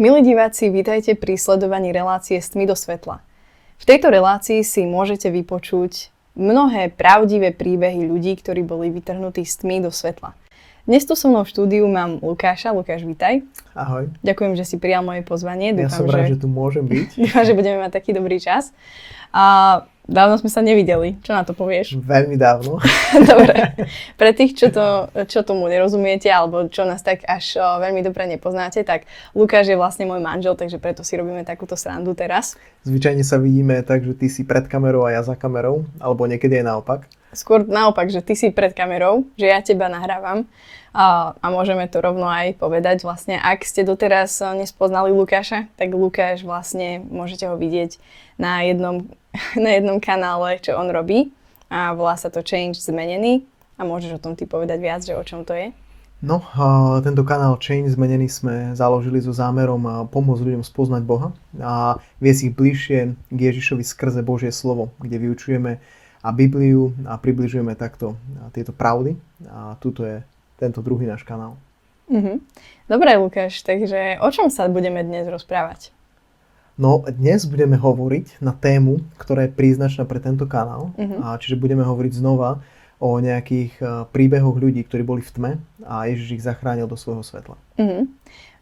Milí diváci, vítajte pri sledovaní relácie s tmy do svetla. V tejto relácii si môžete vypočuť mnohé pravdivé príbehy ľudí, ktorí boli vytrhnutí z tmy do svetla. Dnes tu so mnou v štúdiu mám Lukáša. Lukáš, vítaj. Ahoj. Ďakujem, že si prijal moje pozvanie. Dúfam, ja som rád, že... že tu môžem byť. Dúfam, že budeme mať taký dobrý čas. A Dávno sme sa nevideli. Čo na to povieš? Veľmi dávno. Dobre. Pre tých, čo, to, čo tomu nerozumiete, alebo čo nás tak až o, veľmi dobre nepoznáte, tak Lukáš je vlastne môj manžel, takže preto si robíme takúto srandu teraz. Zvyčajne sa vidíme tak, že ty si pred kamerou a ja za kamerou, alebo niekedy aj naopak. Skôr naopak, že ty si pred kamerou, že ja teba nahrávam a, a môžeme to rovno aj povedať. Vlastne, ak ste doteraz nespoznali Lukáša, tak Lukáš vlastne môžete ho vidieť na jednom na jednom kanále, čo on robí a volá sa to Change Zmenený a môžeš o tom ty povedať viac, že o čom to je? No, tento kanál Change Zmenený sme založili so zámerom pomôcť ľuďom spoznať Boha a viesť ich bližšie k Ježišovi skrze Božie slovo, kde vyučujeme a Bibliu a približujeme takto tieto pravdy a tuto je tento druhý náš kanál. Mm-hmm. Dobre, Lukáš, takže o čom sa budeme dnes rozprávať? No dnes budeme hovoriť na tému, ktorá je príznačná pre tento kanál. Uh-huh. A čiže budeme hovoriť znova o nejakých uh, príbehoch ľudí, ktorí boli v tme a Ježiš ich zachránil do svojho svetla. Uh-huh.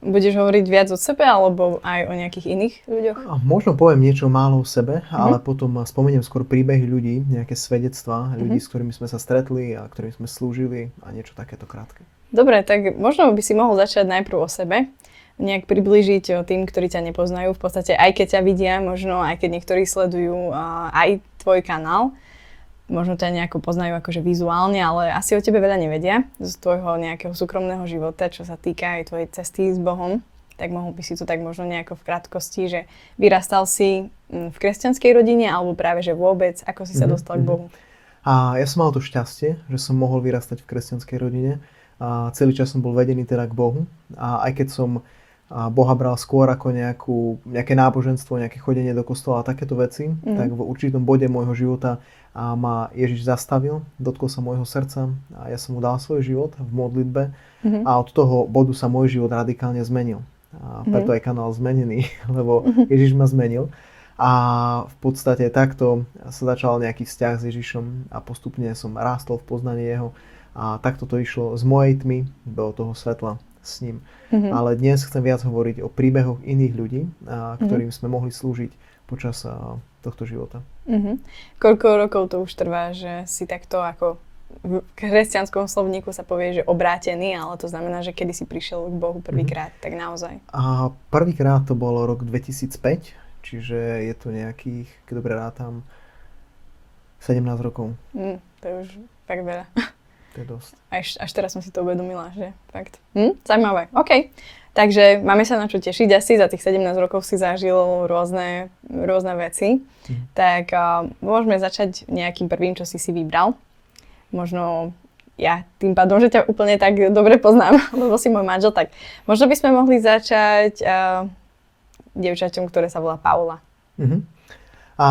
Budeš hovoriť viac o sebe alebo aj o nejakých iných ľuďoch? A možno poviem niečo málo o sebe, uh-huh. ale potom spomeniem skôr príbehy ľudí, nejaké svedectvá ľudí, uh-huh. s ktorými sme sa stretli a ktorými sme slúžili a niečo takéto krátke. Dobre, tak možno by si mohol začať najprv o sebe nejak priblížiť tým, ktorí ťa nepoznajú. V podstate aj keď ťa vidia, možno aj keď niektorí sledujú aj tvoj kanál, možno ťa nejako poznajú akože vizuálne, ale asi o tebe veľa nevedia z tvojho nejakého súkromného života, čo sa týka aj tvojej cesty s Bohom. Tak mohol by si to tak možno nejako v krátkosti, že vyrastal si v kresťanskej rodine alebo práve že vôbec, ako si sa mm-hmm. dostal k mhm. Bohu? A ja som mal to šťastie, že som mohol vyrastať v kresťanskej rodine. A celý čas som bol vedený teda k Bohu. A aj keď som a Boha bral skôr ako nejakú, nejaké náboženstvo, nejaké chodenie do kostola a takéto veci, mm. tak v určitom bode môjho života a ma Ježiš zastavil, dotkol sa môjho srdca a ja som mu dal svoj život v modlitbe mm-hmm. a od toho bodu sa môj život radikálne zmenil. A preto mm-hmm. aj kanál zmenený, lebo mm-hmm. Ježiš ma zmenil. A v podstate takto sa začal nejaký vzťah s Ježišom a postupne som rástol v poznaní jeho a takto to išlo z mojej tmy do toho svetla s ním. Mm-hmm. Ale dnes chcem viac hovoriť o príbehoch iných ľudí, a, ktorým mm-hmm. sme mohli slúžiť počas a, tohto života. Mm-hmm. Koľko rokov to už trvá, že si takto ako v kresťanskom slovníku sa povie, že obrátený, ale to znamená, že kedy si prišiel k Bohu prvýkrát, mm-hmm. tak naozaj. A prvýkrát to bolo rok 2005, čiže je to nejakých, keď dobre rátam, 17 rokov. Mm, to je už tak veľa. To je dosť. Až, až teraz som si to uvedomila, že fakt. Hm? Zaujímavé. OK. Takže máme sa na čo tešiť. Asi za tých 17 rokov si zažil rôzne, rôzne veci. Hm. Tak uh, môžeme začať nejakým prvým, čo si si vybral. Možno ja tým pádom, že ťa úplne tak dobre poznám, lebo si môj manžel, tak možno by sme mohli začať uh, dievčaťom, ktoré sa volá Paula. Uh-huh. A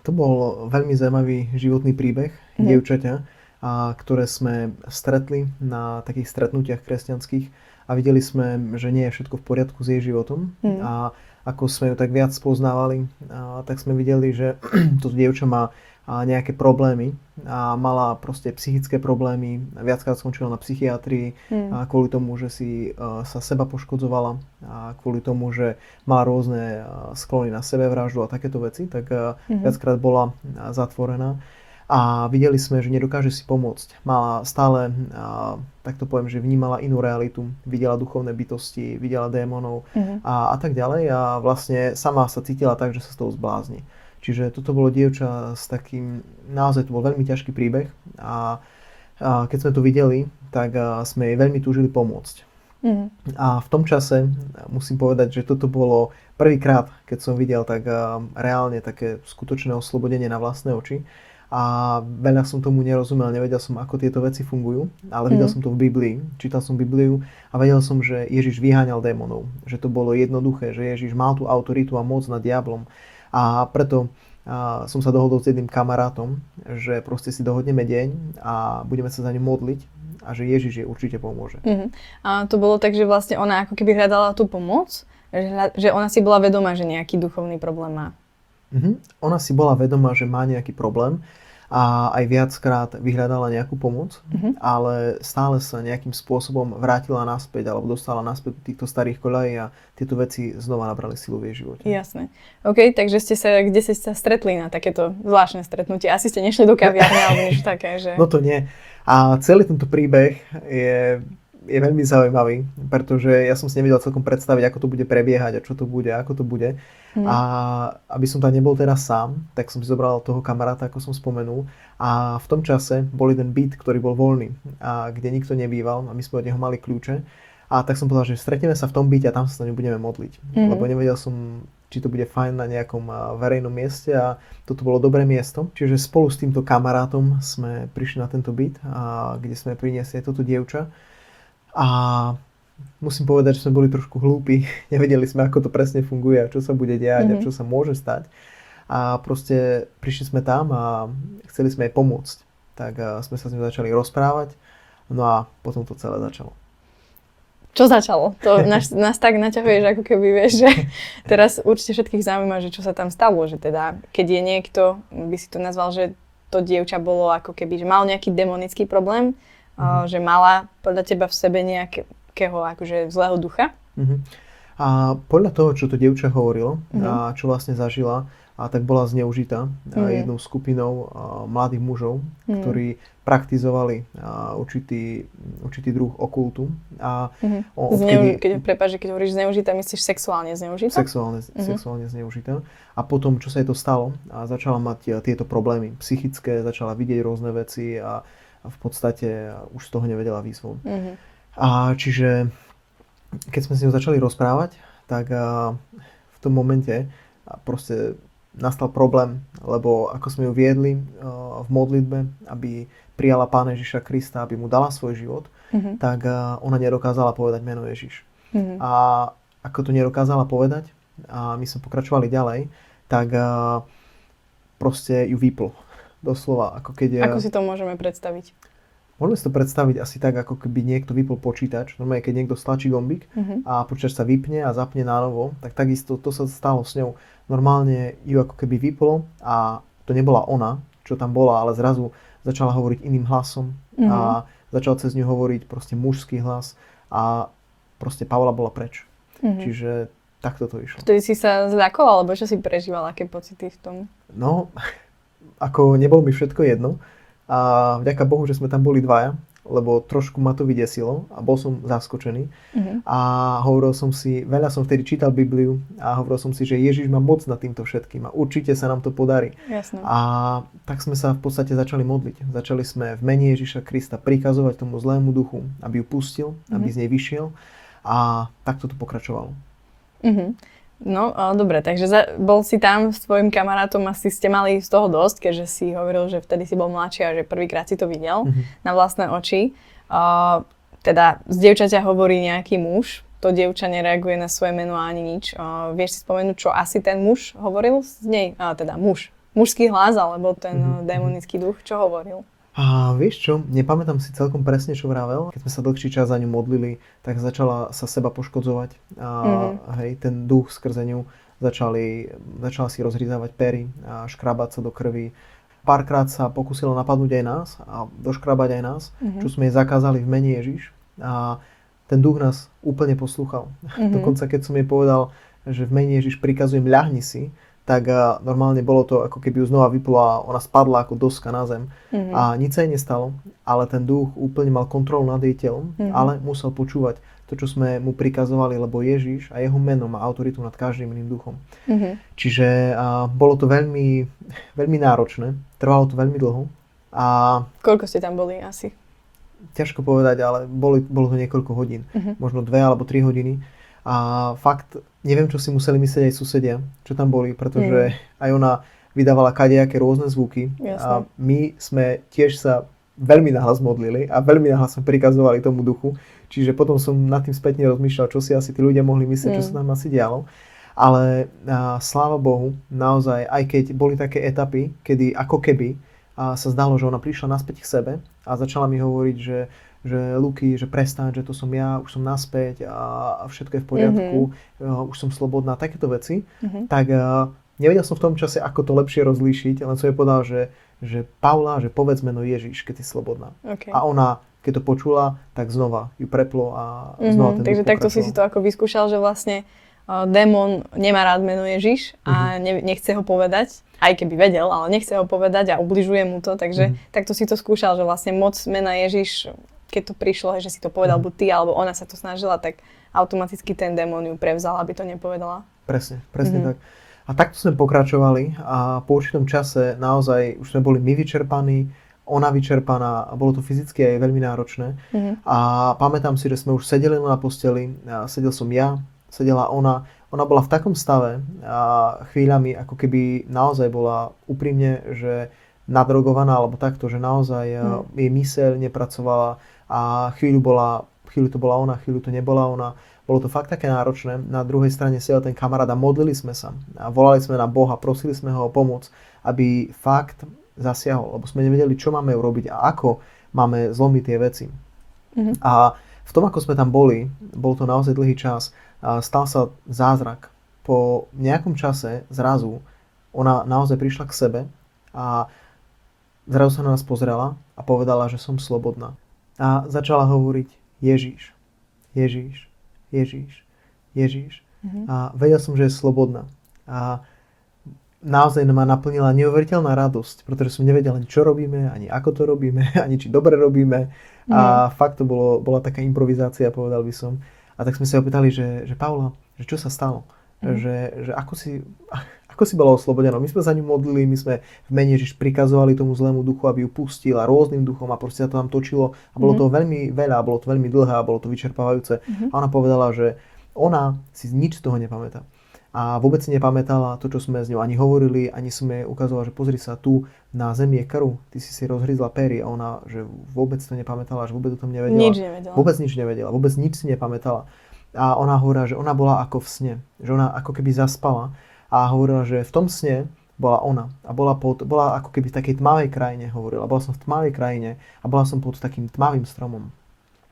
to bol veľmi zaujímavý životný príbeh uh-huh. dievčaťa a ktoré sme stretli na takých stretnutiach kresťanských a videli sme, že nie je všetko v poriadku s jej životom mm. a ako sme ju tak viac spoznávali, a tak sme videli, že to dievča má nejaké problémy a mala proste psychické problémy, viackrát skončila na psychiatrii mm. a kvôli tomu, že si sa seba poškodzovala a kvôli tomu, že mala rôzne sklony na sebevraždu a takéto veci, tak mm. viackrát bola zatvorená a videli sme, že nedokáže si pomôcť. Mala stále, a, tak to poviem, že vnímala inú realitu, videla duchovné bytosti, videla démonov mm-hmm. a, a tak ďalej a vlastne sama sa cítila tak, že sa z toho zblázni. Čiže toto bolo dievča s takým, naozaj to bol veľmi ťažký príbeh a, a keď sme to videli, tak a, sme jej veľmi túžili pomôcť. Mm-hmm. A v tom čase musím povedať, že toto bolo prvýkrát, keď som videl tak a, reálne také skutočné oslobodenie na vlastné oči a veľa som tomu nerozumel, nevedel som, ako tieto veci fungujú, ale videl mm. som to v Biblii, čítal som Bibliu a vedel som, že Ježiš vyháňal démonov, že to bolo jednoduché, že Ježiš mal tú autoritu a moc nad diablom a preto a som sa dohodol s jedným kamarátom, že proste si dohodneme deň a budeme sa za ňu modliť a že Ježiš jej určite pomôže. Mm-hmm. A to bolo tak, že vlastne ona ako keby hľadala tú pomoc že, že ona si bola vedomá, že nejaký duchovný problém má. Uh-huh. Ona si bola vedomá, že má nejaký problém a aj viackrát vyhľadala nejakú pomoc, uh-huh. ale stále sa nejakým spôsobom vrátila naspäť alebo dostala naspäť do týchto starých koľají a tieto veci znova nabrali silu v jej živote. Jasné. OK, takže ste sa, kde ste sa stretli na takéto zvláštne stretnutie? Asi ste nešli do kaviarne alebo niečo také, že... No to nie. A celý tento príbeh je je veľmi zaujímavý, pretože ja som si nevedel celkom predstaviť, ako to bude prebiehať a čo to bude, ako to bude. Mm. A aby som tam nebol teraz sám, tak som si zobral toho kamaráta, ako som spomenul. A v tom čase bol jeden byt, ktorý bol voľný, a kde nikto nebýval a my sme od neho mali kľúče. A tak som povedal, že stretneme sa v tom byte a tam sa s budeme modliť. Mm. Lebo nevedel som, či to bude fajn na nejakom verejnom mieste a toto bolo dobré miesto. Čiže spolu s týmto kamarátom sme prišli na tento byt, a kde sme priniesli toto dievča. A musím povedať, že sme boli trošku hlúpi. Nevedeli sme, ako to presne funguje a čo sa bude diať mm-hmm. a mhm. čo sa môže stať. A proste prišli sme tam a chceli sme jej pomôcť. Tak sme sa s ním začali rozprávať. No a potom to celé začalo. Čo začalo? To nás, nás tak naťahuješ, ako keby vieš, že teraz určite všetkých zaujíma, že čo sa tam stalo, že teda, keď je niekto, by si to nazval, že to dievča bolo ako keby, že mal nejaký demonický problém, mm-hmm. že mala podľa teba v sebe nejakého akože zlého ducha? Mm-hmm. A podľa toho, čo to dievča hovorilo mm-hmm. a čo vlastne zažila, a tak bola zneužitá mm-hmm. jednou skupinou a, mladých mužov, mm-hmm. ktorí praktizovali a, určitý, určitý druh okultu. A mm-hmm. o, Zneu- keď, prepáč, keď hovoríš zneužitá, myslíš sexuálne zneužitá? Sexuálne, mm-hmm. sexuálne zneužitá. A potom, čo sa jej to stalo, a začala mať a, tieto problémy psychické, začala vidieť rôzne veci a v podstate už z toho nevedela výsť Mm-hmm. A čiže keď sme s ňou začali rozprávať, tak v tom momente proste nastal problém, lebo ako sme ju viedli v modlitbe, aby prijala Pána Ježiša Krista, aby mu dala svoj život, mm-hmm. tak ona nedokázala povedať meno Ježiš. Mm-hmm. A ako to nedokázala povedať, a my sme pokračovali ďalej, tak proste ju vyplo Doslova, ako keď... Ako si to môžeme predstaviť? Môžeme si to predstaviť asi tak, ako keby niekto vypol počítač. Normálne, keď niekto stlačí gombík uh-huh. a počítač sa vypne a zapne na novo, tak takisto to sa stalo s ňou. Normálne ju ako keby vyplo a to nebola ona, čo tam bola, ale zrazu začala hovoriť iným hlasom uh-huh. a začal cez ňu hovoriť proste mužský hlas a proste Paula bola preč. Uh-huh. Čiže takto to išlo. Vtedy si sa zľakol, alebo čo si prežíval, aké pocity v tom? No, ako nebolo mi všetko jedno a vďaka Bohu, že sme tam boli dvaja, lebo trošku ma to vydesilo a bol som zaskočený uh-huh. a hovoril som si, veľa som vtedy čítal Bibliu a hovoril som si, že Ježiš má moc nad týmto všetkým a určite sa nám to podarí. Jasne. A tak sme sa v podstate začali modliť. Začali sme v mene Ježiša Krista prikazovať tomu zlému duchu, aby ju pustil, uh-huh. aby z nej vyšiel a takto to pokračovalo. Uh-huh. No, dobre, takže za, bol si tam s tvojim kamarátom, asi ste mali z toho dosť, keďže si hovoril, že vtedy si bol mladší a že prvýkrát si to videl mm-hmm. na vlastné oči. Uh, teda z dievčaťa hovorí nejaký muž, to dievča nereaguje na svoje meno ani nič. Uh, vieš si spomenúť, čo asi ten muž hovoril z nej? Uh, teda muž. Mužský hlas alebo ten mm-hmm. demonický duch, čo hovoril? A vieš čo, nepamätám si celkom presne, čo vravel. Keď sme sa dlhší čas za ňu modlili, tak začala sa seba poškodzovať. A mm-hmm. hej, ten duch skrze ňu začali, začala si rozrizávať pery a škrabať sa do krvi. Párkrát sa pokusila napadnúť aj nás a doškrabať aj nás, mm-hmm. čo sme jej zakázali v mene Ježiš. A ten duch nás úplne poslúchal. Mm-hmm. Dokonca keď som jej povedal, že v mene Ježiš prikazujem ľahni si, tak normálne bolo to, ako keby ju znova vyplo a ona spadla ako doska na zem. Mm-hmm. A nič sa jej nestalo, ale ten duch úplne mal kontrolu nad jej telom, mm-hmm. ale musel počúvať to, čo sme mu prikazovali, lebo Ježiš a jeho meno má autoritu nad každým iným duchom. Mm-hmm. Čiže a, bolo to veľmi, veľmi náročné, trvalo to veľmi dlho. A, Koľko ste tam boli asi? Ťažko povedať, ale boli, bolo to niekoľko hodín. Mm-hmm. Možno dve alebo tri hodiny. A fakt, neviem, čo si museli myslieť aj susedia, čo tam boli, pretože mm. aj ona vydávala kadejaké rôzne zvuky. Jasne. A my sme tiež sa veľmi nahlas modlili a veľmi nahlas sme prikazovali tomu duchu. Čiže potom som nad tým spätne rozmýšľal, čo si asi tí ľudia mohli myslieť, mm. čo sa tam asi dialo. Ale a, sláva Bohu, naozaj, aj keď boli také etapy, kedy ako keby a sa zdalo, že ona prišla naspäť k sebe a začala mi hovoriť, že že Luky, že prestaň, že to som ja, už som naspäť a, a všetko je v poriadku, mm-hmm. už som slobodná, takéto veci, mm-hmm. tak uh, nevedel som v tom čase, ako to lepšie rozlíšiť, len som jej povedal, že, že Paula, že povedz meno Ježiš, keď si slobodná. Okay. A ona, keď to počula, tak znova ju preplo a mm-hmm, znova ten Takže takto si si to ako vyskúšal, že vlastne uh, démon nemá rád meno Ježiš a mm-hmm. ne, nechce ho povedať, aj keby vedel, ale nechce ho povedať a ubližuje mu to, takže mm-hmm. takto si to skúšal, že vlastne moc mena Ježiš keď to prišlo, že si to povedal mhm. buď ty, alebo ona sa to snažila, tak automaticky ten démon ju prevzal, aby to nepovedala. Presne, presne mm-hmm. tak. A takto sme pokračovali a po určitom čase naozaj už sme boli my vyčerpaní, ona vyčerpaná a bolo to fyzicky aj veľmi náročné. Mm-hmm. A pamätám si, že sme už sedeli na posteli, a sedel som ja, sedela ona. Ona bola v takom stave a chvíľami, ako keby naozaj bola úprimne, že nadrogovaná alebo takto, že naozaj mm. jej myseľ nepracovala, a chvíľu, bola, chvíľu to bola ona, chvíľu to nebola ona. Bolo to fakt také náročné. Na druhej strane sedel ten kamarát a modlili sme sa. A volali sme na Boha, prosili sme ho o pomoc, aby fakt zasiahol, lebo sme nevedeli, čo máme urobiť a ako máme zlomiť tie veci. Mm-hmm. A v tom, ako sme tam boli, bol to naozaj dlhý čas, stal sa zázrak. Po nejakom čase zrazu ona naozaj prišla k sebe a zrazu sa na nás pozrela a povedala, že som slobodná a začala hovoriť Ježíš, Ježíš, Ježíš, Ježíš. Mm-hmm. A vedel som, že je slobodná. A naozaj ma naplnila neuveriteľná radosť, pretože som nevedel ani čo robíme, ani ako to robíme, ani či dobre robíme. Mm. A mhm. fakt to bolo, bola taká improvizácia, povedal by som. A tak sme sa opýtali, že, že Paula, že čo sa stalo? Mm. Že, že ako si, ako si bola oslobodená. My sme za ňu modlili, my sme v mene Ježiš prikazovali tomu zlému duchu, aby ju pustil a rôznym duchom a proste sa to tam točilo a bolo mm-hmm. to veľmi veľa, bolo to veľmi dlhé a bolo to vyčerpávajúce. Mm-hmm. A ona povedala, že ona si nič z toho nepamätá. A vôbec si nepamätala to, čo sme s ňou ani hovorili, ani som jej ukazoval, že pozri sa tu, na zemi je krv, ty si si rozhryzla pery a ona, že vôbec to nepamätala, že vôbec o tom nevedela. Nič nevedela. Vôbec nič nevedela, vôbec nič si nepamätala. A ona hovorila, že ona bola ako v sne, že ona ako keby zaspala a hovorila, že v tom sne bola ona a bola, pod, bola ako keby v takej tmavej krajine, hovorila. Bola som v tmavej krajine a bola som pod takým tmavým stromom.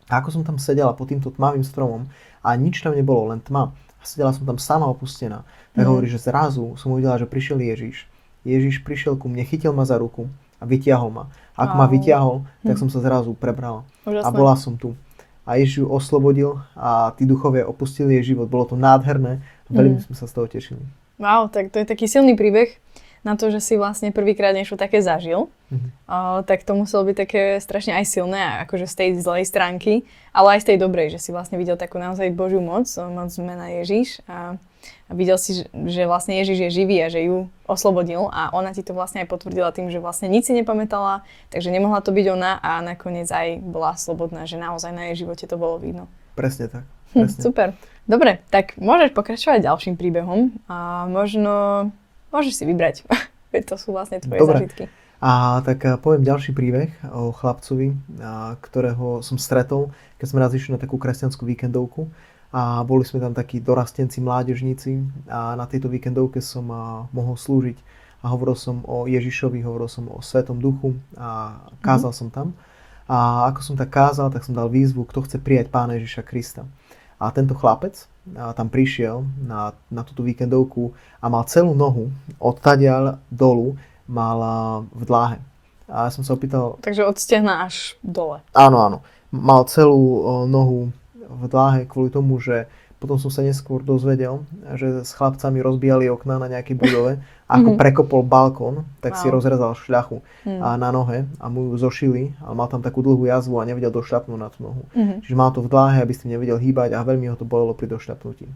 A ako som tam sedela pod týmto tmavým stromom a nič tam nebolo, len tma, a sedela som tam sama opustená, tak mm. hovorí, že zrazu som uvidela, že prišiel Ježiš. Ježiš prišiel ku mne, chytil ma za ruku a vytiahol ma. A ako oh. ma vytiahol, tak mm. som sa zrazu prebrala. Úžasné. A bola som tu. A Ježiš ju oslobodil a tí duchovia opustili jej život. Bolo to nádherné veľmi mm. sme sa z toho tešili. Wow, tak to je taký silný príbeh na to, že si vlastne prvýkrát niečo také zažil. Mm-hmm. Uh, tak to muselo byť také strašne aj silné, akože z tej zlej stránky, ale aj z tej dobrej, že si vlastne videl takú naozaj Božiu moc, moc zmena Ježiš a, a videl si, že, že vlastne Ježiš je živý a že ju oslobodil a ona ti to vlastne aj potvrdila tým, že vlastne nič si nepamätala, takže nemohla to byť ona a nakoniec aj bola slobodná, že naozaj na jej živote to bolo vidno. Presne tak. Hm, presne. Super. Dobre, tak môžeš pokračovať ďalším príbehom a možno môžeš si vybrať. Veď to sú vlastne tvoje Dobre. zažitky. A tak eh, poviem ďalší príbeh o chlapcovi, ktorého som stretol, keď sme raz išli na takú kresťanskú víkendovku a boli sme tam takí dorastenci, mládežníci a na tejto víkendovke som mohol slúžiť a hovoril som o Ježišovi, hovoril som o Svetom Duchu a kázal mm. som tam. A ako som tak kázal, tak som dal výzvu, kto chce prijať Pána Ježiša Krista. A tento chlapec tam prišiel na, na túto víkendovku a mal celú nohu od tadiaľ dolu mal v dláhe. A ja som sa opýtal... Takže od stehna až dole. Áno, áno. Mal celú nohu v dláhe kvôli tomu, že potom som sa neskôr dozvedel, že s chlapcami rozbíjali okna na nejakej budove a ako mm-hmm. prekopol balkón, tak wow. si rozrezal šľachu mm. a na nohe a mu ju zošili a mal tam takú dlhú jazvu a nevedel došľapnúť na tú nohu. Mm-hmm. Čiže mal to v dláhe, aby si nevedel hýbať a veľmi ho to bolelo pri došľapnutí.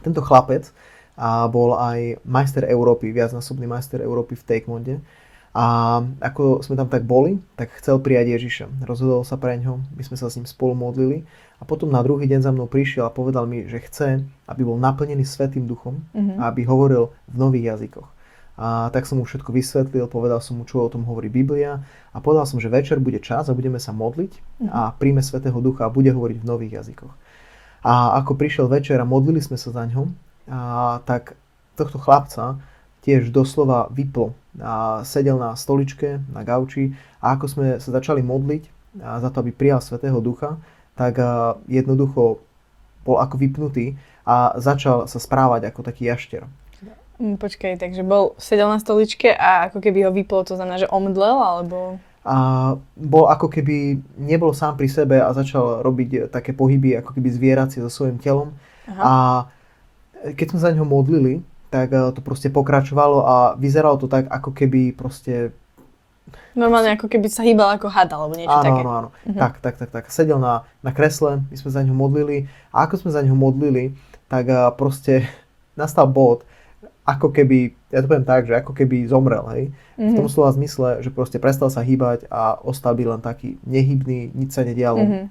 Tento chlapec a bol aj majster Európy, viacnásobný majster Európy v Taekwonde a ako sme tam tak boli, tak chcel prijať Ježiša. Rozhodol sa pre ňo, my sme sa s ním spolu modlili a potom na druhý deň za mnou prišiel a povedal mi, že chce, aby bol naplnený Svetým duchom mm-hmm. a aby hovoril v nových jazykoch. A tak som mu všetko vysvetlil, povedal som mu, čo o tom hovorí Biblia a povedal som, že večer bude čas a budeme sa modliť mm-hmm. a príjme Svetého Ducha a bude hovoriť v nových jazykoch. A ako prišiel večer a modlili sme sa za ňo, a tak tohto chlapca tiež doslova vyplo a sedel na stoličke, na gauči a ako sme sa začali modliť, a za to, aby prijal Svetého Ducha, tak jednoducho bol ako vypnutý a začal sa správať ako taký jašter. Mm, počkaj, takže bol, sedel na stoličke a ako keby ho vyplo, to znamená, že omdlel, alebo... A bol ako keby nebol sám pri sebe a začal robiť také pohyby ako keby zvieracie so svojím telom. Aha. A keď sme za neho modlili, tak eh, to proste pokračovalo a vyzeralo to tak, ako keby proste Normálne ako keby sa hýbal ako had alebo niečo áno, také. Áno, áno, uh-huh. tak, tak, tak, tak. Sedel na, na kresle, my sme za neho modlili a ako sme za neho modlili, tak uh, proste nastal bod, ako keby, ja to poviem tak, že ako keby zomrel, hej. Mm-hmm. V tom mhm. slova zmysle, že proste prestal sa hýbať a ostal by len taký nehybný, nič sa nedialo. Mm-hmm.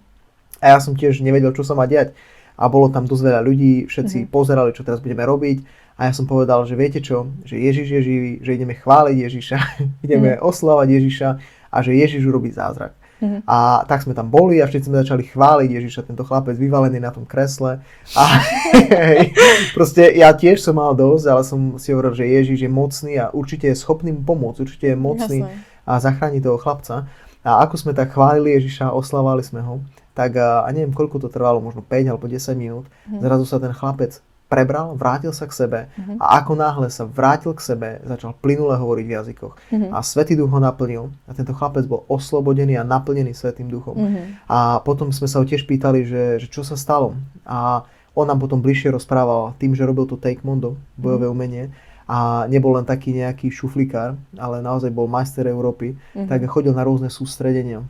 A ja som tiež nevedel, čo sa má diať. A bolo tam dosť veľa ľudí, všetci mm-hmm. pozerali, čo teraz budeme robiť. A ja som povedal, že viete čo, že Ježiš je živý, že ideme chváliť Ježiša, ideme mm-hmm. oslavať Ježiša a že Ježiš urobí zázrak. Mm-hmm. A tak sme tam boli a všetci sme začali chváliť Ježiša, tento chlapec vyvalený na tom kresle. A hej, proste ja tiež som mal dosť, ale som si hovoril, že Ježiš je mocný a určite je schopný mu pomôcť, určite je mocný Jasne. a zachrániť toho chlapca. A ako sme tak chválili Ježiša, oslavovali sme ho, tak a neviem, koľko to trvalo, možno 5 alebo 10 minút, mm. zrazu sa ten chlapec prebral, vrátil sa k sebe uh-huh. a ako náhle sa vrátil k sebe, začal plynule hovoriť v jazykoch. Uh-huh. A Svetý duch ho naplnil a tento chlapec bol oslobodený a naplnený Svetým duchom. Uh-huh. A potom sme sa ho tiež pýtali, že, že čo sa stalo. A on nám potom bližšie rozprával tým, že robil to taekwondo, bojové uh-huh. umenie, a nebol len taký nejaký šuflikár, ale naozaj bol majster Európy, uh-huh. tak chodil na rôzne sústredenia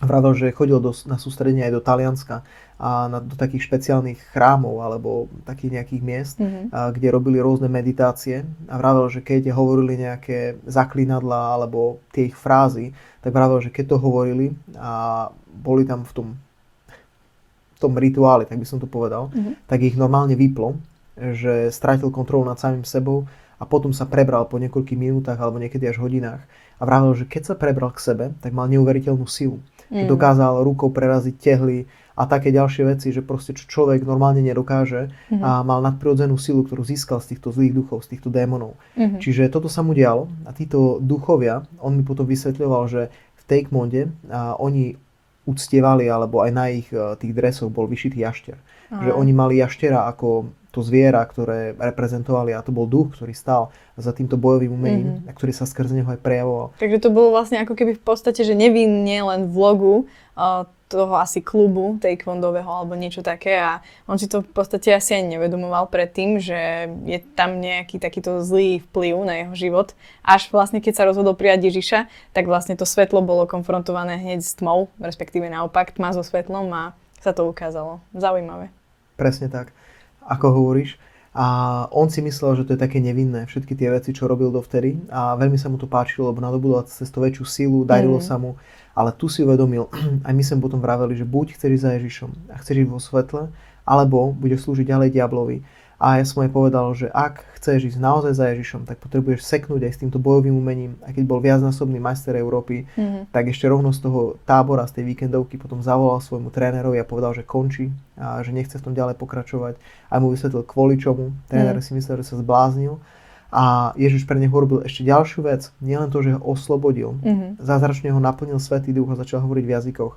vravel, že chodil do, na sústredenie aj do Talianska a na, do takých špeciálnych chrámov alebo takých nejakých miest, mm-hmm. a, kde robili rôzne meditácie a vravel, že keď hovorili nejaké zaklinadla alebo tie ich frázy, tak vravel, že keď to hovorili a boli tam v tom, v tom rituáli, tak by som to povedal, mm-hmm. tak ich normálne vyplo, že strátil kontrolu nad samým sebou a potom sa prebral po niekoľkých minútach alebo niekedy až hodinách a vravel, že keď sa prebral k sebe, tak mal neuveriteľnú silu mm. dokázal rukou preraziť tehly a také ďalšie veci, že proste čo človek normálne nedokáže mm-hmm. a mal nadprirodzenú silu, ktorú získal z týchto zlých duchov, z týchto démonov. Mm-hmm. Čiže toto sa mu dialo a títo duchovia, on mi potom vysvetľoval, že v Takemonde oni uctievali, alebo aj na ich e, tých dresoch bol vyšitý jašter. Aj. Že oni mali jaštera ako to zviera, ktoré reprezentovali a to bol duch, ktorý stal za týmto bojovým umením mm-hmm. a ktorý sa skrze neho aj prejavoval. Takže to bolo vlastne ako keby v podstate, že nevinne len v logu uh, toho asi klubu taekwondového alebo niečo také a on si to v podstate asi ani nevedomoval predtým, že je tam nejaký takýto zlý vplyv na jeho život. Až vlastne keď sa rozhodol prijať Ježiša, tak vlastne to svetlo bolo konfrontované hneď s tmou, respektíve naopak tma so svetlom a sa to ukázalo. Zaujímavé. Presne tak ako hovoríš. A on si myslel, že to je také nevinné, všetky tie veci, čo robil dovtedy a veľmi sa mu to páčilo, lebo nadobudol cez to väčšiu silu, darilo mm. sa mu, ale tu si uvedomil, aj my sme potom vraveli, že buď chceš ísť za Ježišom a chceš ísť vo svetle, alebo budeš slúžiť ďalej diablovi a ja som aj povedal, že ak chceš ísť naozaj za Ježišom, tak potrebuješ seknúť aj s týmto bojovým umením. A keď bol viacnásobný majster Európy, mm-hmm. tak ešte rovno z toho tábora, z tej víkendovky potom zavolal svojmu trénerovi a povedal, že končí a že nechce v tom ďalej pokračovať. A mu vysvetlil kvôli čomu. Tréner mm-hmm. si myslel, že sa zbláznil. A Ježiš pre neho urobil ešte ďalšiu vec. Nielen to, že ho oslobodil, mm-hmm. zázračne ho naplnil Svetý duch a začal hovoriť v jazykoch,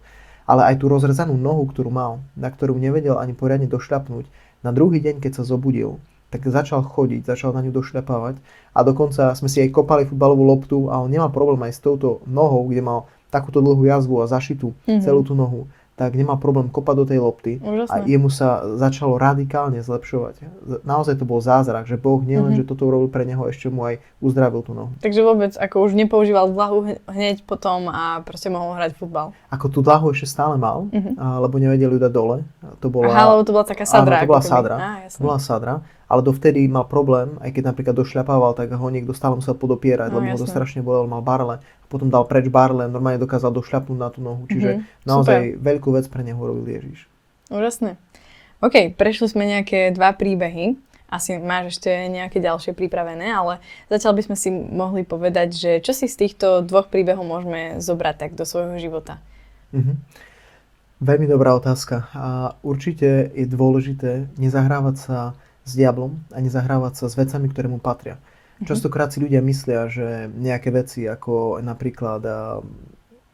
ale aj tú rozrezanú nohu, ktorú mal, na ktorú nevedel ani poriadne došľapnúť, na druhý deň, keď sa zobudil, tak začal chodiť, začal na ňu došľapávať a dokonca sme si aj kopali futbalovú loptu a on nemal problém aj s touto nohou, kde mal takúto dlhú jazvu a zašitú mm-hmm. celú tú nohu tak nemal problém kopať do tej lopty Úžasné. a jemu sa začalo radikálne zlepšovať. Naozaj to bol zázrak, že Boh nielen, mm-hmm. že toto urobil pre neho, ešte mu aj uzdravil tú nohu. Takže vôbec ako už nepoužíval dlahu hneď potom a proste mohol hrať futbal. Ako tú dlahu ešte stále mal, mm-hmm. lebo nevedeli ju dať dole. To bola, Aha, lebo to bola taká sadra. Áno, to bola sadra. Á, to bola sadra ale dovtedy mal problém, aj keď napríklad došľapával, tak ho niekto stále musel podopierať, no, lebo jasné. ho to strašne bolel, mal barle. Potom dal preč barle, normálne dokázal došľapnúť na tú nohu. Čiže mm-hmm. naozaj Super. veľkú vec pre neho robil Ježiš. Úžasné. OK, prešli sme nejaké dva príbehy. Asi máš ešte nejaké ďalšie pripravené, ale zatiaľ by sme si mohli povedať, že čo si z týchto dvoch príbehov môžeme zobrať tak do svojho života? Mm-hmm. Veľmi dobrá otázka. A určite je dôležité nezahrávať sa s diablom a nezahrávať sa s vecami, ktoré mu patria. Mm-hmm. Častokrát si ľudia myslia, že nejaké veci ako napríklad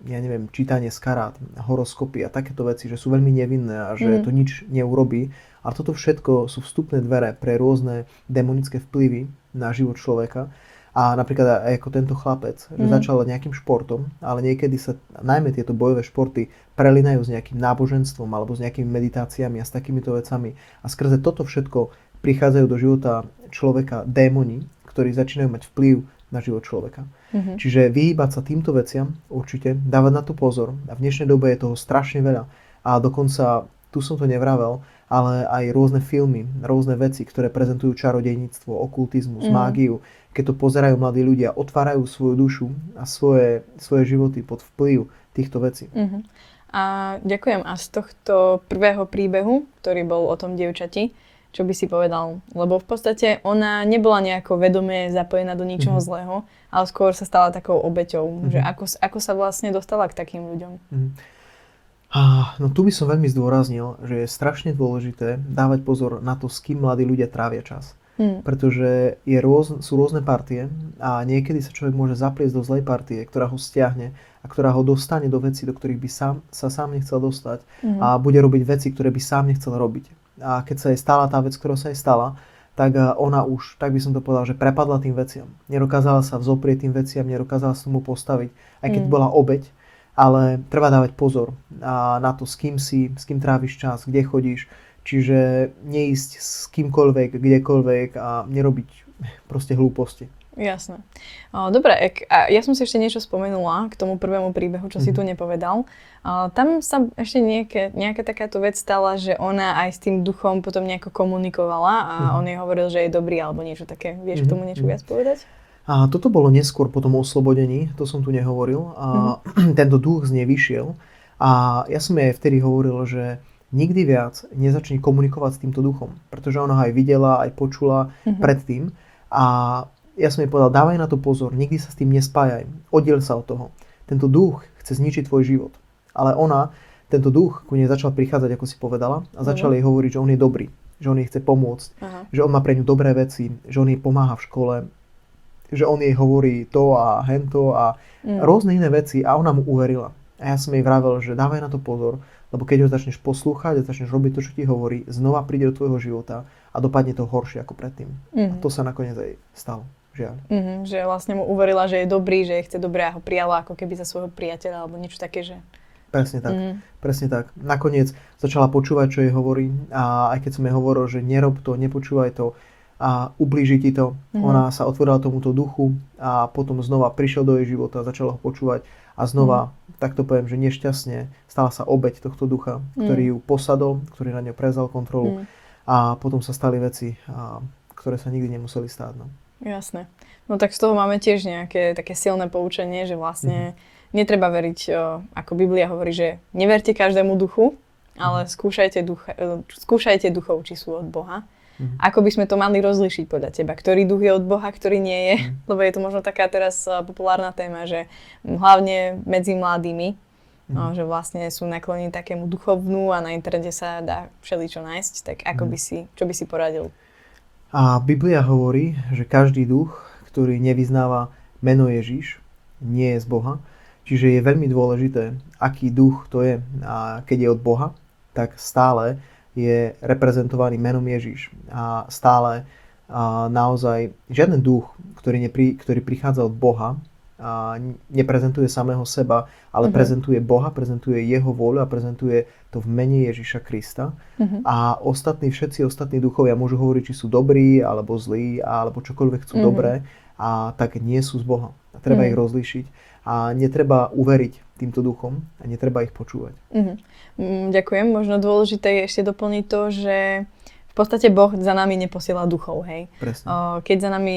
ja neviem, čítanie z karát, horoskopy a takéto veci, že sú veľmi nevinné a že mm. to nič neurobí. Ale toto všetko sú vstupné dvere pre rôzne demonické vplyvy na život človeka. A napríklad aj ako tento chlapec, že mm. začal nejakým športom, ale niekedy sa najmä tieto bojové športy prelinajú s nejakým náboženstvom alebo s nejakými meditáciami a s takýmito vecami. A skrze toto všetko prichádzajú do života človeka démoni, ktorí začínajú mať vplyv na život človeka. Mm-hmm. Čiže vyhýbať sa týmto veciam určite, dávať na to pozor. A v dnešnej dobe je toho strašne veľa. A dokonca, tu som to nevravel, ale aj rôzne filmy, rôzne veci, ktoré prezentujú čarodejníctvo, okultizmus, mm. mágiu. Keď to pozerajú mladí ľudia, otvárajú svoju dušu a svoje, svoje životy pod vplyv týchto vecí. Mm-hmm. A ďakujem. A z tohto prvého príbehu, ktorý bol o tom dievčati, čo by si povedal? Lebo v podstate ona nebola nejako vedomé zapojená do ničoho mm-hmm. zlého, ale skôr sa stala takou obeťou. Mm-hmm. Že ako, ako sa vlastne dostala k takým ľuďom? Mm-hmm. A, no tu by som veľmi zdôraznil, že je strašne dôležité dávať pozor na to, s kým mladí ľudia trávia čas. Hmm. Pretože je rôz, sú rôzne partie a niekedy sa človek môže zapliesť do zlej partie, ktorá ho stiahne a ktorá ho dostane do veci, do ktorých by sám, sa sám nechcel dostať hmm. a bude robiť veci, ktoré by sám nechcel robiť a keď sa jej stala tá vec, ktorá sa jej stala, tak eh, ona už, tak by som to povedal, že prepadla tým veciam. Nedokázala sa vzoprieť tým veciam, nedokázala sa tomu postaviť, aj keď mm. bola obeď, ale treba dávať pozor na to, s kým si, s kým tráviš čas, kde chodíš, čiže neísť s kýmkoľvek, kdekoľvek a nerobiť proste hlúposti. Jasné. Dobre, a ja som si ešte niečo spomenula k tomu prvému príbehu, čo mm-hmm. si mhm. tu nepovedal. Tam sa ešte nejaké, nejaká takáto vec stala, že ona aj s tým duchom potom nejako komunikovala a mm-hmm. on jej hovoril, že je dobrý alebo niečo také. Vieš mm-hmm. k tomu niečo mhm. viac povedať? A toto bolo neskôr po tom oslobodení, to som tu nehovoril. A mm-hmm. tento duch z nej vyšiel. A ja som jej vtedy hovoril, že nikdy viac nezačni komunikovať s týmto duchom, pretože ona ho aj videla, aj počula mm-hmm. predtým. A ja som jej povedal, dávaj na to pozor, nikdy sa s tým nespájaj, oddiel sa od toho. Tento duch chce zničiť tvoj život. Ale ona, tento duch ku nej začal prichádzať, ako si povedala, a začal jej hovoriť, že on je dobrý, že on jej chce pomôcť, uh-huh. že on má pre ňu dobré veci, že on jej pomáha v škole, že on jej hovorí to a hento a uh-huh. rôzne iné veci a ona mu uverila. A ja som jej vravel, že dávaj na to pozor, lebo keď ho začneš poslúchať a začneš robiť to, čo ti hovorí, znova príde do tvojho života a dopadne to horšie ako predtým. Uh-huh. A to sa nakoniec aj stalo. Žiaľ. Mm-hmm, že vlastne mu uverila, že je dobrý, že je chce dobré a ho prijala ako keby za svojho priateľa alebo niečo také, že... Presne tak, mm-hmm. presne tak. Nakoniec začala počúvať, čo jej hovorí a aj keď som jej hovoril, že nerob to, nepočúvaj to a ublíži ti to, mm-hmm. ona sa otvorila tomuto duchu a potom znova prišiel do jej života, začala ho počúvať a znova, mm-hmm. tak to poviem, že nešťastne stala sa obeď tohto ducha, ktorý mm-hmm. ju posadol, ktorý na ňo prezal kontrolu mm-hmm. a potom sa stali veci, a, ktoré sa nikdy nemuseli stáť. No. Jasné. No tak z toho máme tiež nejaké také silné poučenie, že vlastne mm-hmm. netreba veriť, ako Biblia hovorí, že neverte každému duchu, ale mm-hmm. skúšajte, ducha, e, skúšajte duchov, či sú od Boha. Mm-hmm. Ako by sme to mali rozlišiť podľa teba? Ktorý duch je od Boha, ktorý nie je? Mm-hmm. Lebo je to možno taká teraz e, populárna téma, že hlavne medzi mladými, mm-hmm. no, že vlastne sú naklonení takému duchovnú a na internete sa dá všeličo nájsť. Tak ako mm-hmm. by si, čo by si poradil? A Biblia hovorí, že každý duch, ktorý nevyznáva meno Ježiš, nie je z Boha. Čiže je veľmi dôležité, aký duch to je. A keď je od Boha, tak stále je reprezentovaný menom Ježiš. A stále a naozaj žiaden duch, ktorý, nepri, ktorý prichádza od Boha, neprezentuje samého seba, ale uh-huh. prezentuje Boha, prezentuje Jeho voľu a prezentuje to v mene Ježiša Krista. Uh-huh. A ostatní, všetci ostatní duchovia môžu hovoriť, či sú dobrí, alebo zlí, alebo čokoľvek chcú uh-huh. dobré, a tak nie sú z Boha. A treba uh-huh. ich rozlíšiť. A netreba uveriť týmto duchom a netreba ich počúvať. Uh-huh. Ďakujem. Možno dôležité je ešte doplniť to, že podstate Boh za nami neposiela duchov, hej. Presne. O, keď za nami,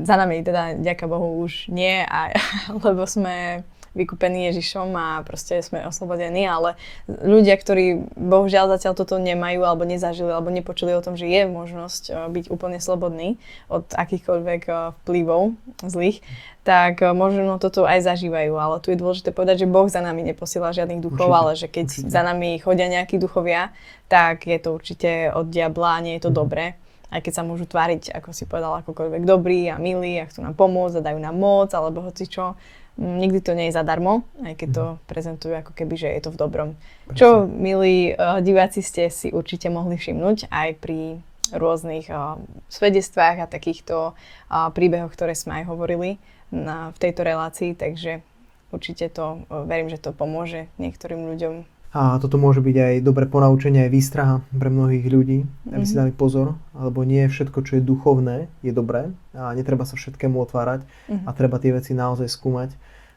za nami teda, ďaká Bohu, už nie, a, lebo sme vykúpení Ježišom a proste sme oslobodení, ale ľudia, ktorí bohužiaľ zatiaľ toto nemajú alebo nezažili alebo nepočuli o tom, že je možnosť byť úplne slobodný od akýchkoľvek vplyvov zlých, tak možno toto aj zažívajú. Ale tu je dôležité povedať, že Boh za nami neposiela žiadnych duchov, určite, ale že keď určite. za nami chodia nejakí duchovia, tak je to určite od diabla a nie je to mm. dobré. aj keď sa môžu tváriť, ako si povedala, akokoľvek dobrí a milí a chcú nám pomôcť a dajú nám moc alebo hoci čo, nikdy to nie je zadarmo, aj keď to mhm. prezentujú ako keby, že je to v dobrom. Presne. Čo, milí uh, diváci, ste si určite mohli všimnúť aj pri rôznych uh, svedectvách a takýchto uh, príbehoch, ktoré sme aj hovorili na, v tejto relácii, takže určite to, uh, verím, že to pomôže niektorým ľuďom a toto môže byť aj dobré ponaučenie, aj výstraha pre mnohých ľudí, aby mm-hmm. si mhm. dali pozor, alebo nie všetko, čo je duchovné, je dobré a netreba sa všetkému otvárať mm-hmm. a treba tie veci naozaj skúmať.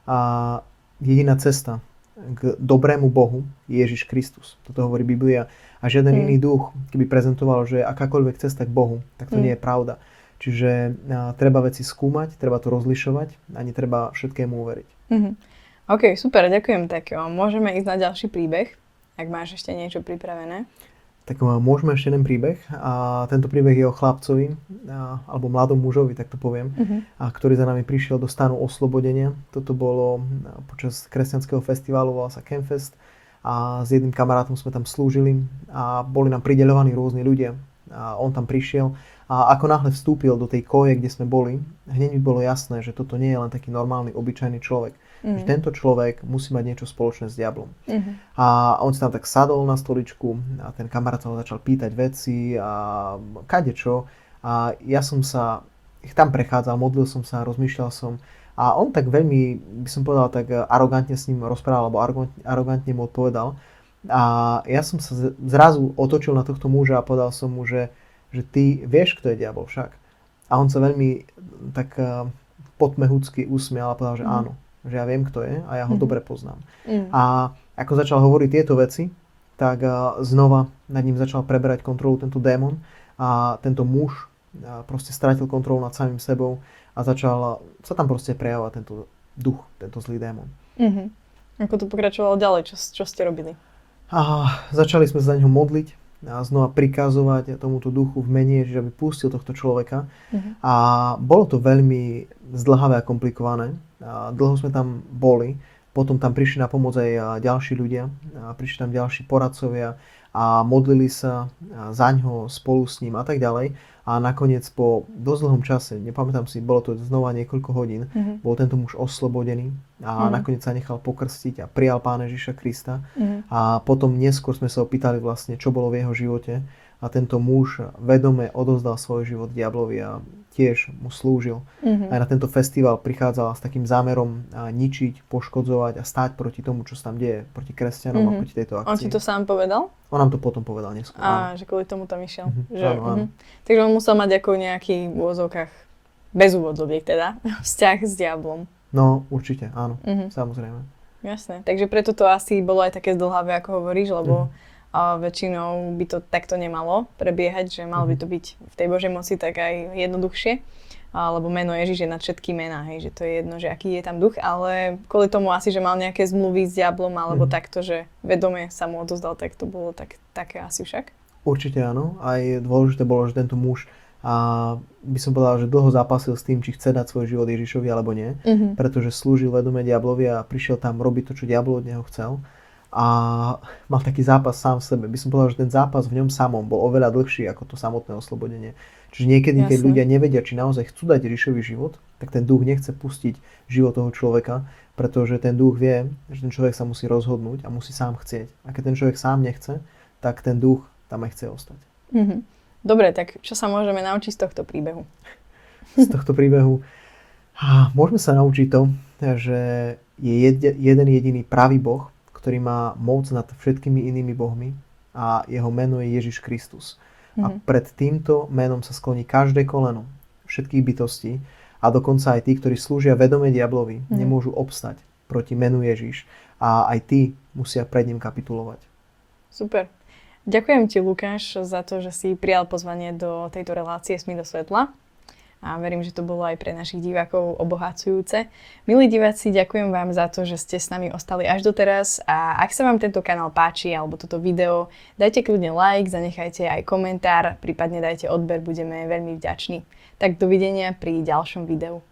A jediná cesta k dobrému Bohu je Ježiš Kristus. Toto hovorí Biblia. A žiaden mm. iný duch, keby prezentoval, že akákoľvek cesta k Bohu, tak to mm. nie je pravda. Čiže a, treba veci skúmať, treba to rozlišovať a netreba všetkému uveriť. Mm-hmm. OK, super, ďakujem. Tak jo, môžeme ísť na ďalší príbeh, ak máš ešte niečo pripravené. Tak môžeme ešte jeden príbeh. A tento príbeh je o chlapcovi, a, alebo mladom mužovi, tak to poviem, uh-huh. a, ktorý za nami prišiel do stanu oslobodenia. Toto bolo počas kresťanského festivalu, volá sa Campfest. A s jedným kamarátom sme tam slúžili a boli nám prideľovaní rôzni ľudia. A on tam prišiel a ako náhle vstúpil do tej koje, kde sme boli, hneď mi bolo jasné, že toto nie je len taký normálny, obyčajný človek Mm. Že tento človek musí mať niečo spoločné s diablom. Mm-hmm. A on si tam tak sadol na stoličku a ten kamarát sa ho začal pýtať veci a čo. A ja som sa tam prechádzal, modlil som sa, rozmýšľal som a on tak veľmi, by som povedal, tak arogantne s ním rozprával, alebo arogantne, arogantne mu odpovedal. A ja som sa zrazu otočil na tohto muža a povedal som mu, že, že ty vieš, kto je diabol však. A on sa veľmi tak uh, potmehúcky usmial a povedal, že mm. áno že ja viem, kto je a ja ho mm. dobre poznám. Mm. A ako začal hovoriť tieto veci, tak uh, znova nad ním začal preberať kontrolu tento démon a tento muž uh, proste stratil kontrolu nad samým sebou a začal sa tam proste prejavovať tento duch, tento zlý démon. Mm-hmm. Ako to pokračovalo ďalej? Čo, čo ste robili? A začali sme sa za neho modliť a znova prikazovať tomuto duchu v mene že aby pustil tohto človeka. Uh-huh. A bolo to veľmi zdlhavé a komplikované. A dlho sme tam boli. Potom tam prišli na pomoc aj ďalší ľudia. A prišli tam ďalší poradcovia a modlili sa za ňo spolu s ním a tak ďalej. A nakoniec po dosť dlhom čase, nepamätám si, bolo to znova niekoľko hodín, mm-hmm. bol tento muž oslobodený a mm-hmm. nakoniec sa nechal pokrstiť a prijal Pána Ježiša Krista. Mm-hmm. A potom neskôr sme sa opýtali vlastne, čo bolo v jeho živote a tento muž vedome odozdal svoj život diablovi a tiež mu slúžil. Mm-hmm. Aj na tento festival prichádzala s takým zámerom ničiť, poškodzovať a stáť proti tomu, čo sa tam deje, proti kresťanom mm-hmm. a mhm. proti tejto akcii. On ti to sám povedal? On nám to potom povedal neskôr. A, že kvôli tomu tam išiel. Mm-hmm. Že, áno, áno. Mm-hmm. Takže on musel mať ako nejaký v úvodzovkách, bez úvodzoviek teda, vzťah s diablom. No, určite, áno, mm-hmm. samozrejme. Jasné, takže preto to asi bolo aj také zdlhavé, ako hovoríš, lebo mm-hmm a väčšinou by to takto nemalo prebiehať, že malo by to byť v tej Božej moci tak aj jednoduchšie lebo meno Ježiš je nad všetky mená, hej, že to je jedno, že aký je tam duch, ale kvôli tomu asi, že mal nejaké zmluvy s diablom alebo mm. takto, že vedome sa mu odozdal, tak to bolo tak, také asi však. Určite áno, aj dôležité bolo, že tento muž a by som povedal, že dlho zápasil s tým, či chce dať svoj život Ježišovi alebo nie, mm-hmm. pretože slúžil vedome diablovi a prišiel tam robiť to, čo diablo od neho chcel a mal taký zápas sám v sebe. By som povedal, že ten zápas v ňom samom bol oveľa dlhší ako to samotné oslobodenie. Čiže niekedy, Jasne. keď ľudia nevedia, či naozaj chcú dať Ríšovi život, tak ten duch nechce pustiť život toho človeka, pretože ten duch vie, že ten človek sa musí rozhodnúť a musí sám chcieť. A keď ten človek sám nechce, tak ten duch tam aj chce ostať. Mm-hmm. Dobre, tak čo sa môžeme naučiť z tohto príbehu? Z tohto príbehu môžeme sa naučiť to, že je jeden jediný pravý Boh, ktorý má moc nad všetkými inými bohmi a jeho meno je Ježiš Kristus. Mm-hmm. A mhm. pred týmto menom sa skloní každé koleno všetkých bytostí a dokonca aj tí, ktorí slúžia vedome diablovi, mm-hmm. nemôžu obstať proti menu Ježiš a aj tí musia pred ním kapitulovať. Super. Ďakujem ti, Lukáš, za to, že si prijal pozvanie do tejto relácie Smy do svetla a verím, že to bolo aj pre našich divákov obohacujúce. Milí diváci, ďakujem vám za to, že ste s nami ostali až doteraz a ak sa vám tento kanál páči alebo toto video, dajte kľudne like, zanechajte aj komentár, prípadne dajte odber, budeme veľmi vďační. Tak dovidenia pri ďalšom videu.